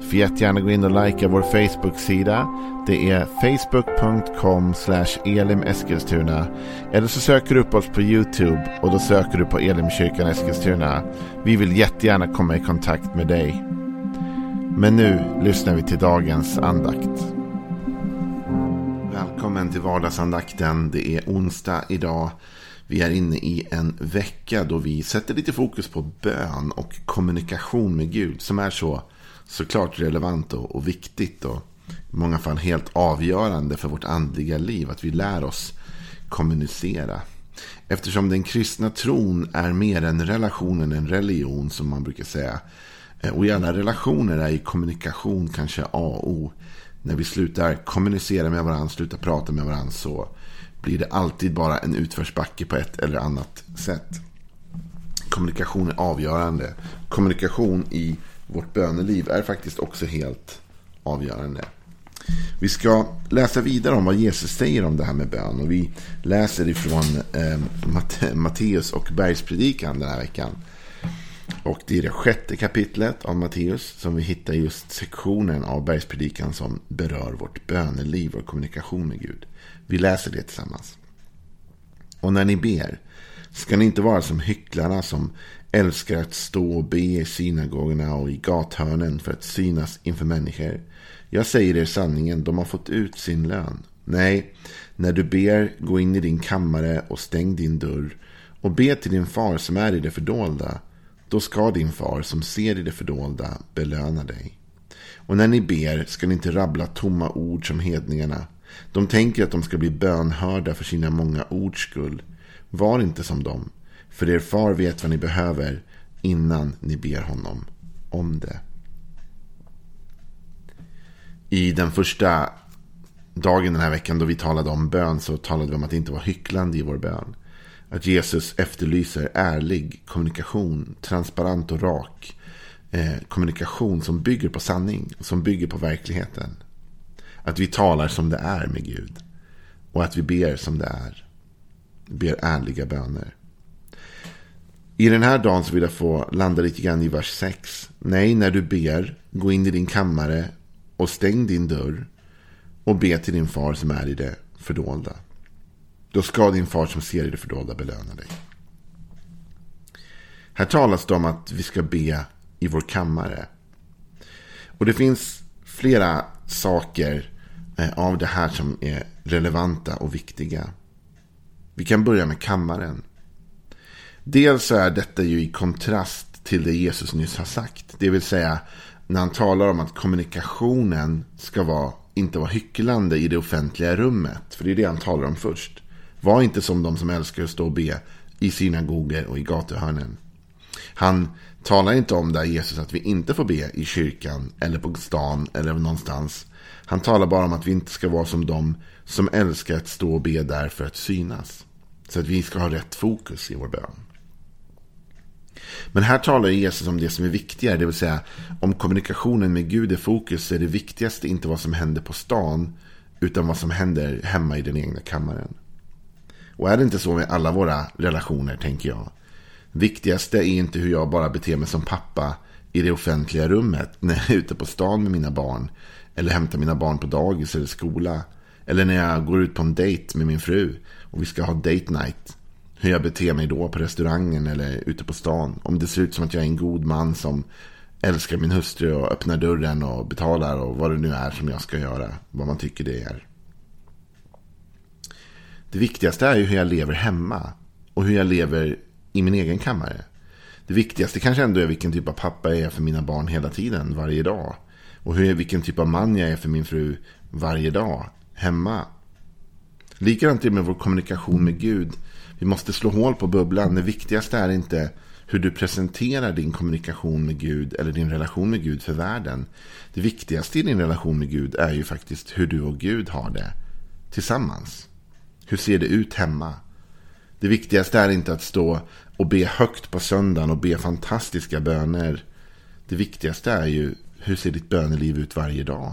Får jättegärna gå in och likea vår Facebook-sida. Det är facebook.com elimeskilstuna. Eller så söker du upp oss på YouTube och då söker du på Elimkyrkan Eskilstuna. Vi vill jättegärna komma i kontakt med dig. Men nu lyssnar vi till dagens andakt. Välkommen till vardagsandakten. Det är onsdag idag. Vi är inne i en vecka då vi sätter lite fokus på bön och kommunikation med Gud som är så såklart relevant och, och viktigt och i många fall helt avgörande för vårt andliga liv. Att vi lär oss kommunicera. Eftersom den kristna tron är mer en relation än en religion som man brukar säga. Eh, och i alla relationer är kommunikation kanske A och O. När vi slutar kommunicera med varandra, slutar prata med varandra så blir det alltid bara en utförsbacke på ett eller annat sätt. Kommunikation är avgörande. Kommunikation i vårt böneliv är faktiskt också helt avgörande. Vi ska läsa vidare om vad Jesus säger om det här med bön. Och vi läser ifrån eh, Matteus och bergspredikan den här veckan. Och det är det sjätte kapitlet av Matteus som vi hittar just sektionen av bergspredikan som berör vårt böneliv och kommunikation med Gud. Vi läser det tillsammans. Och när ni ber ska ni inte vara som hycklarna som älskar att stå och be i synagogorna och i gathörnen för att synas inför människor. Jag säger er sanningen, de har fått ut sin lön. Nej, när du ber, gå in i din kammare och stäng din dörr och be till din far som är i det fördolda. Då ska din far som ser i det fördolda belöna dig. Och när ni ber ska ni inte rabbla tomma ord som hedningarna. De tänker att de ska bli bönhörda för sina många ords skull. Var inte som dem. För er far vet vad ni behöver innan ni ber honom om det. I den första dagen den här veckan då vi talade om bön så talade vi om att inte vara hycklande i vår bön. Att Jesus efterlyser ärlig kommunikation, transparent och rak eh, kommunikation som bygger på sanning, som bygger på verkligheten. Att vi talar som det är med Gud. Och att vi ber som det är. Ber ärliga böner. I den här dagen så vill jag få landa lite grann i vers 6. Nej, när du ber, gå in i din kammare och stäng din dörr och be till din far som är i det fördolda. Då ska din far som ser i det fördolda belöna dig. Här talas det om att vi ska be i vår kammare. Och det finns flera saker eh, av det här som är relevanta och viktiga. Vi kan börja med kammaren. Dels så är detta ju i kontrast till det Jesus nyss har sagt. Det vill säga när han talar om att kommunikationen ska vara, inte vara hycklande i det offentliga rummet. För det är det han talar om först. Var inte som de som älskar att stå och be i synagogor och i gatuhörnen. Han talar inte om där Jesus att vi inte får be i kyrkan eller på stan eller någonstans. Han talar bara om att vi inte ska vara som de som älskar att stå och be där för att synas. Så att vi ska ha rätt fokus i vår bön. Men här talar Jesus om det som är viktigare, det vill säga om kommunikationen med Gud är fokus så är det viktigaste inte vad som händer på stan utan vad som händer hemma i den egna kammaren. Och är det inte så med alla våra relationer, tänker jag. Viktigaste är inte hur jag bara beter mig som pappa i det offentliga rummet när jag är ute på stan med mina barn. Eller hämtar mina barn på dagis eller skola. Eller när jag går ut på en dejt med min fru och vi ska ha date night hur jag beter mig då på restaurangen eller ute på stan. Om det ser ut som att jag är en god man som älskar min hustru och öppnar dörren och betalar och vad det nu är som jag ska göra. Vad man tycker det är. Det viktigaste är ju hur jag lever hemma och hur jag lever i min egen kammare. Det viktigaste kanske ändå är vilken typ av pappa jag är för mina barn hela tiden, varje dag. Och hur, vilken typ av man jag är för min fru varje dag, hemma. Likadant är det med vår kommunikation med Gud. Vi måste slå hål på bubblan. Det viktigaste är inte hur du presenterar din kommunikation med Gud eller din relation med Gud för världen. Det viktigaste i din relation med Gud är ju faktiskt hur du och Gud har det tillsammans. Hur ser det ut hemma? Det viktigaste är inte att stå och be högt på söndagen och be fantastiska böner. Det viktigaste är ju hur ser ditt böneliv ut varje dag?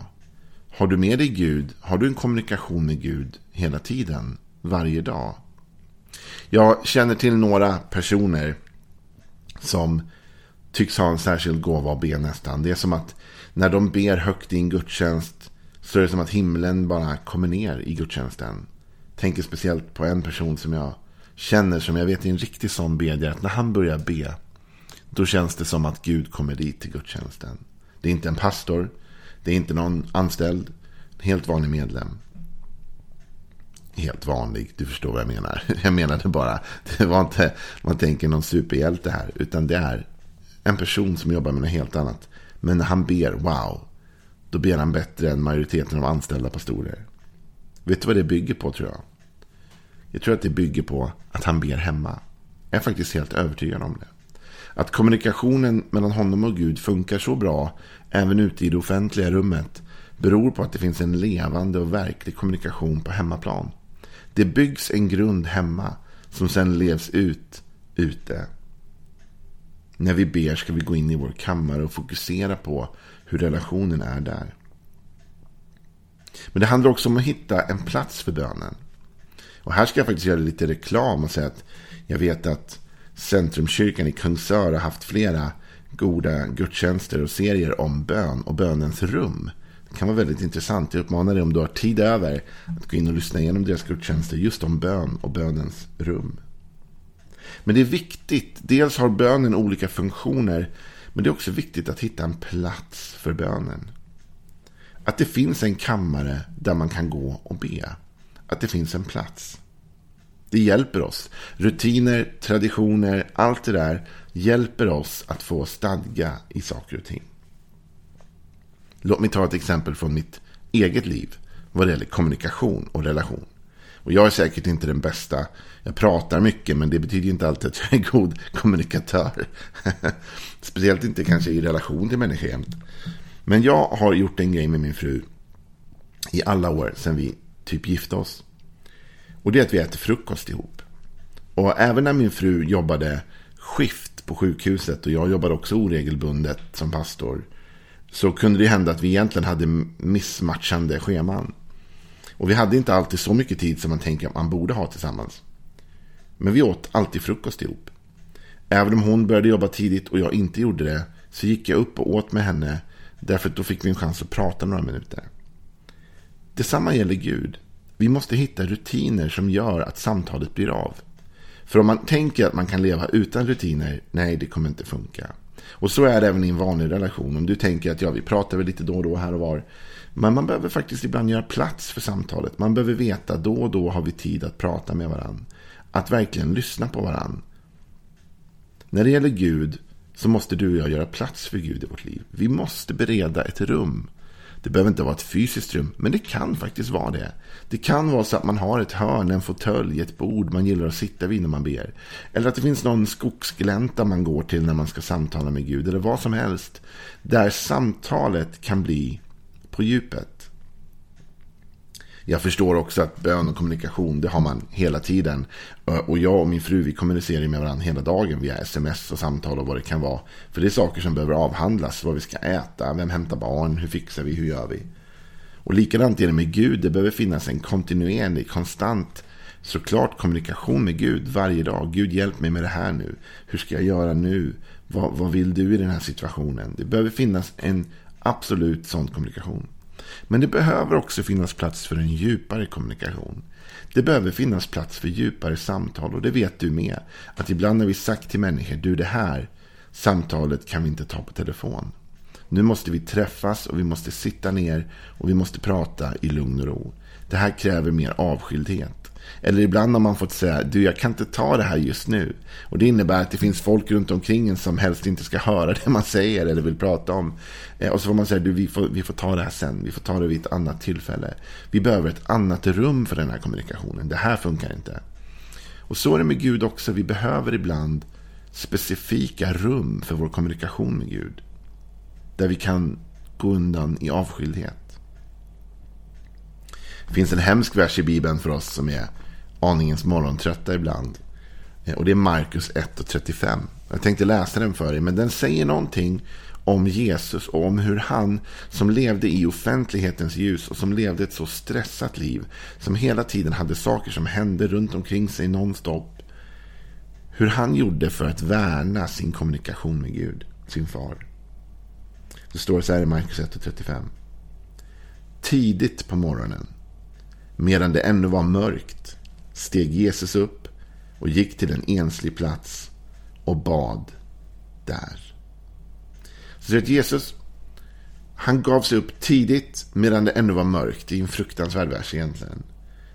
Har du med dig Gud? Har du en kommunikation med Gud hela tiden? Varje dag? Jag känner till några personer som tycks ha en särskild gåva att be nästan. Det är som att när de ber högt i en gudstjänst så är det som att himlen bara kommer ner i gudstjänsten. Tänker speciellt på en person som jag känner som jag vet är en riktig sån bedjare. Att när han börjar be då känns det som att Gud kommer dit till gudstjänsten. Det är inte en pastor. Det är inte någon anställd. Helt vanlig medlem. Helt vanlig, du förstår vad jag menar. Jag menade bara, det var inte, man tänker någon superhjälte här. Utan det är en person som jobbar med något helt annat. Men när han ber, wow. Då ber han bättre än majoriteten av anställda pastorer. Vet du vad det bygger på tror jag? Jag tror att det bygger på att han ber hemma. Jag är faktiskt helt övertygad om det. Att kommunikationen mellan honom och Gud funkar så bra även ute i det offentliga rummet beror på att det finns en levande och verklig kommunikation på hemmaplan. Det byggs en grund hemma som sedan levs ut ute. När vi ber ska vi gå in i vår kammare och fokusera på hur relationen är där. Men det handlar också om att hitta en plats för bönen. Och här ska jag faktiskt göra lite reklam och säga att jag vet att Centrumkyrkan i Kungsör har haft flera goda gudstjänster och serier om bön och bönens rum. Det kan vara väldigt intressant. Jag uppmanar dig om du har tid över att gå in och lyssna igenom deras gudstjänster just om bön och bönens rum. Men det är viktigt. Dels har bönen olika funktioner. Men det är också viktigt att hitta en plats för bönen. Att det finns en kammare där man kan gå och be. Att det finns en plats. Det hjälper oss. Rutiner, traditioner, allt det där hjälper oss att få stadga i saker och ting. Låt mig ta ett exempel från mitt eget liv vad det gäller kommunikation och relation. Och jag är säkert inte den bästa. Jag pratar mycket men det betyder inte alltid att jag är god kommunikatör. Speciellt inte kanske i relation till människor jämt. Men jag har gjort en grej med min fru i alla år sedan vi typ gifte oss. Och det är att vi äter frukost ihop. Och även när min fru jobbade skift på sjukhuset och jag jobbade också oregelbundet som pastor. Så kunde det hända att vi egentligen hade missmatchande scheman. Och vi hade inte alltid så mycket tid som man tänker att man borde ha tillsammans. Men vi åt alltid frukost ihop. Även om hon började jobba tidigt och jag inte gjorde det så gick jag upp och åt med henne därför att då fick vi en chans att prata några minuter. Detsamma gäller Gud. Vi måste hitta rutiner som gör att samtalet blir av. För om man tänker att man kan leva utan rutiner, nej det kommer inte funka. Och så är det även i en vanlig relation. Om du tänker att ja, vi pratar väl lite då och då här och var. Men man behöver faktiskt ibland göra plats för samtalet. Man behöver veta då och då har vi tid att prata med varandra. Att verkligen lyssna på varandra. När det gäller Gud så måste du och jag göra plats för Gud i vårt liv. Vi måste bereda ett rum det behöver inte vara ett fysiskt rum, men det kan faktiskt vara det. Det kan vara så att man har ett hörn, en fåtölj, ett bord man gillar att sitta vid när man ber. Eller att det finns någon skogsglänta man går till när man ska samtala med Gud. Eller vad som helst. Där samtalet kan bli på djupet. Jag förstår också att bön och kommunikation, det har man hela tiden. Eh, och jag och min fru, vi kommunicerar med varandra hela dagen via sms och samtal och vad det kan vara. För det är saker som behöver avhandlas. Vad vi ska äta, vem hämtar barn, hur fixar vi, hur gör vi? Och likadant är det med Gud. Det behöver finnas en kontinuerlig, konstant, såklart kommunikation med Gud varje dag. Gud hjälp mig med det här nu. Hur ska jag göra nu? Vad, vad vill du i den här situationen? Det behöver finnas en absolut sån kommunikation. Men det behöver också finnas plats för en djupare kommunikation. Det behöver finnas plats för djupare samtal och det vet du med. Att ibland har vi sagt till människor, du det här samtalet kan vi inte ta på telefon. Nu måste vi träffas och vi måste sitta ner och vi måste prata i lugn och ro. Det här kräver mer avskildhet. Eller ibland har man fått säga, du jag kan inte ta det här just nu. Och det innebär att det finns folk runt omkring en som helst inte ska höra det man säger eller vill prata om. Eh, och så får man säga, du vi får, vi får ta det här sen, vi får ta det vid ett annat tillfälle. Vi behöver ett annat rum för den här kommunikationen, det här funkar inte. Och så är det med Gud också, vi behöver ibland specifika rum för vår kommunikation med Gud. Där vi kan gå undan i avskildhet. Det finns en hemsk vers i Bibeln för oss som är aningens morgontrötta ibland. Eh, och det är Markus 1 och 35. Jag tänkte läsa den för er, men den säger någonting om Jesus och om hur han som levde i offentlighetens ljus och som levde ett så stressat liv, som hela tiden hade saker som hände runt omkring sig nonstop, hur han gjorde för att värna sin kommunikation med Gud, sin far. Det står så här i Markus 1.35. Tidigt på morgonen, medan det ännu var mörkt, steg Jesus upp och gick till en enslig plats och bad där. Så att Jesus, han gav sig upp tidigt medan det ännu var mörkt. Det är en fruktansvärd vers egentligen.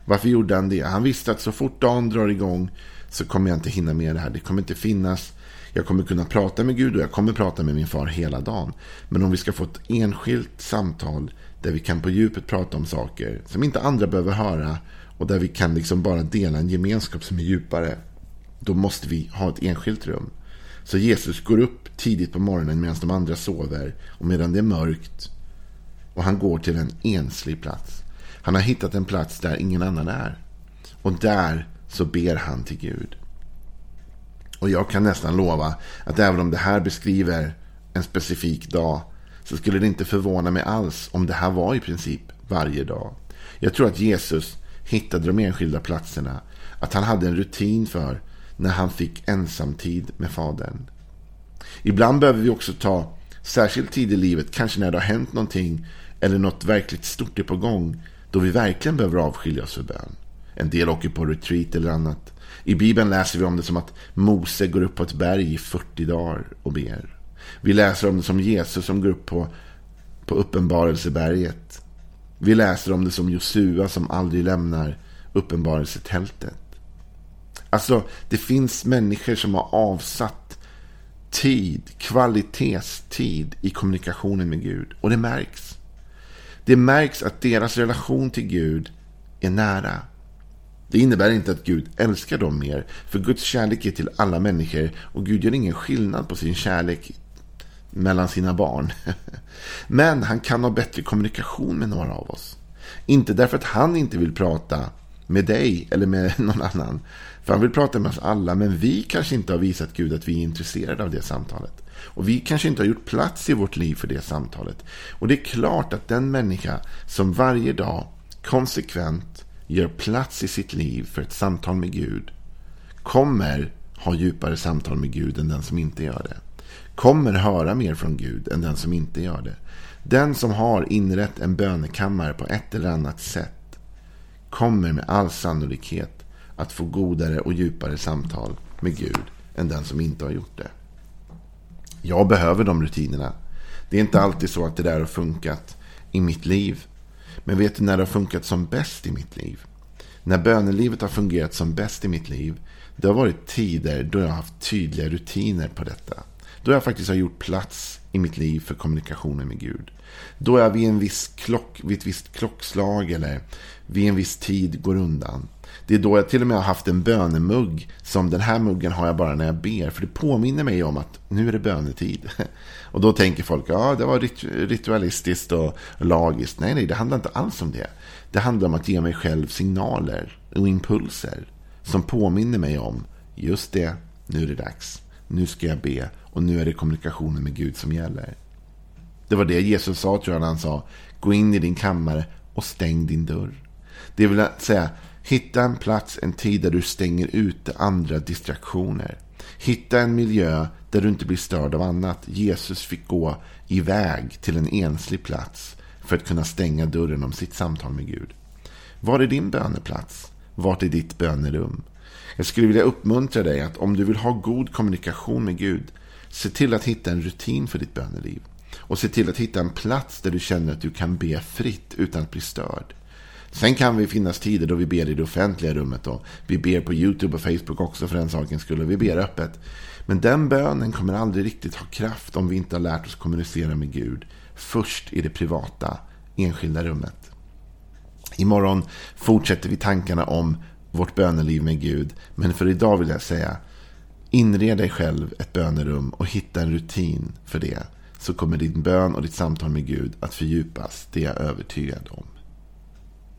Varför gjorde han det? Han visste att så fort dagen drar igång så kommer jag inte hinna med det här. Det kommer inte finnas. Jag kommer kunna prata med Gud och jag kommer prata med min far hela dagen. Men om vi ska få ett enskilt samtal där vi kan på djupet prata om saker som inte andra behöver höra och där vi kan liksom bara dela en gemenskap som är djupare. Då måste vi ha ett enskilt rum. Så Jesus går upp tidigt på morgonen medan de andra sover och medan det är mörkt. Och han går till en enslig plats. Han har hittat en plats där ingen annan är. Och där så ber han till Gud. Och jag kan nästan lova att även om det här beskriver en specifik dag så skulle det inte förvåna mig alls om det här var i princip varje dag. Jag tror att Jesus hittade de enskilda platserna. Att han hade en rutin för när han fick ensamtid med Fadern. Ibland behöver vi också ta särskild tid i livet, kanske när det har hänt någonting eller något verkligt stort är på gång, då vi verkligen behöver avskilja oss för bön. En del åker på retreat eller annat. I Bibeln läser vi om det som att Mose går upp på ett berg i 40 dagar och ber. Vi läser om det som Jesus som går upp på, på uppenbarelseberget. Vi läser om det som Josua som aldrig lämnar uppenbarelsetältet. Alltså, det finns människor som har avsatt tid, kvalitetstid i kommunikationen med Gud. Och det märks. Det märks att deras relation till Gud är nära. Det innebär inte att Gud älskar dem mer. För Guds kärlek är till alla människor. Och Gud gör ingen skillnad på sin kärlek mellan sina barn. Men han kan ha bättre kommunikation med några av oss. Inte därför att han inte vill prata med dig eller med någon annan. För han vill prata med oss alla, men vi kanske inte har visat Gud att vi är intresserade av det samtalet. Och vi kanske inte har gjort plats i vårt liv för det samtalet. Och det är klart att den människa som varje dag konsekvent gör plats i sitt liv för ett samtal med Gud kommer ha djupare samtal med Gud än den som inte gör det. Kommer höra mer från Gud än den som inte gör det. Den som har inrett en bönekammare på ett eller annat sätt kommer med all sannolikhet att få godare och djupare samtal med Gud än den som inte har gjort det. Jag behöver de rutinerna. Det är inte alltid så att det där har funkat i mitt liv. Men vet du när det har funkat som bäst i mitt liv? När bönelivet har fungerat som bäst i mitt liv. Det har varit tider då jag har haft tydliga rutiner på detta. Då jag faktiskt har gjort plats i mitt liv för kommunikationen med Gud. Då jag vid, en viss klock, vid ett visst klockslag eller vid en viss tid går undan. Det är då jag till och med har haft en bönemugg. Som den här muggen har jag bara när jag ber. För det påminner mig om att nu är det bönetid. Och då tänker folk, ja det var ritualistiskt och lagiskt. Nej, nej, det handlar inte alls om det. Det handlar om att ge mig själv signaler och impulser. Som påminner mig om, just det, nu är det dags. Nu ska jag be och nu är det kommunikationen med Gud som gäller. Det var det Jesus sa tror jag när han sa, gå in i din kammare och stäng din dörr. Det vill säga, hitta en plats, en tid där du stänger ute andra distraktioner. Hitta en miljö där du inte blir störd av annat. Jesus fick gå iväg till en enslig plats för att kunna stänga dörren om sitt samtal med Gud. Var är din böneplats? Vart är ditt bönerum? Jag skulle vilja uppmuntra dig att om du vill ha god kommunikation med Gud, se till att hitta en rutin för ditt böneliv. Och se till att hitta en plats där du känner att du kan be fritt utan att bli störd. Sen kan vi finnas tider då vi ber i det offentliga rummet. Då. vi ber på YouTube och Facebook också för den sakens skull. Vi ber öppet. Men den bönen kommer aldrig riktigt ha kraft om vi inte har lärt oss kommunicera med Gud. Först i det privata, enskilda rummet. Imorgon fortsätter vi tankarna om vårt böneliv med Gud. Men för idag vill jag säga, inred dig själv ett bönerum och hitta en rutin för det. Så kommer din bön och ditt samtal med Gud att fördjupas, det är jag övertygad om.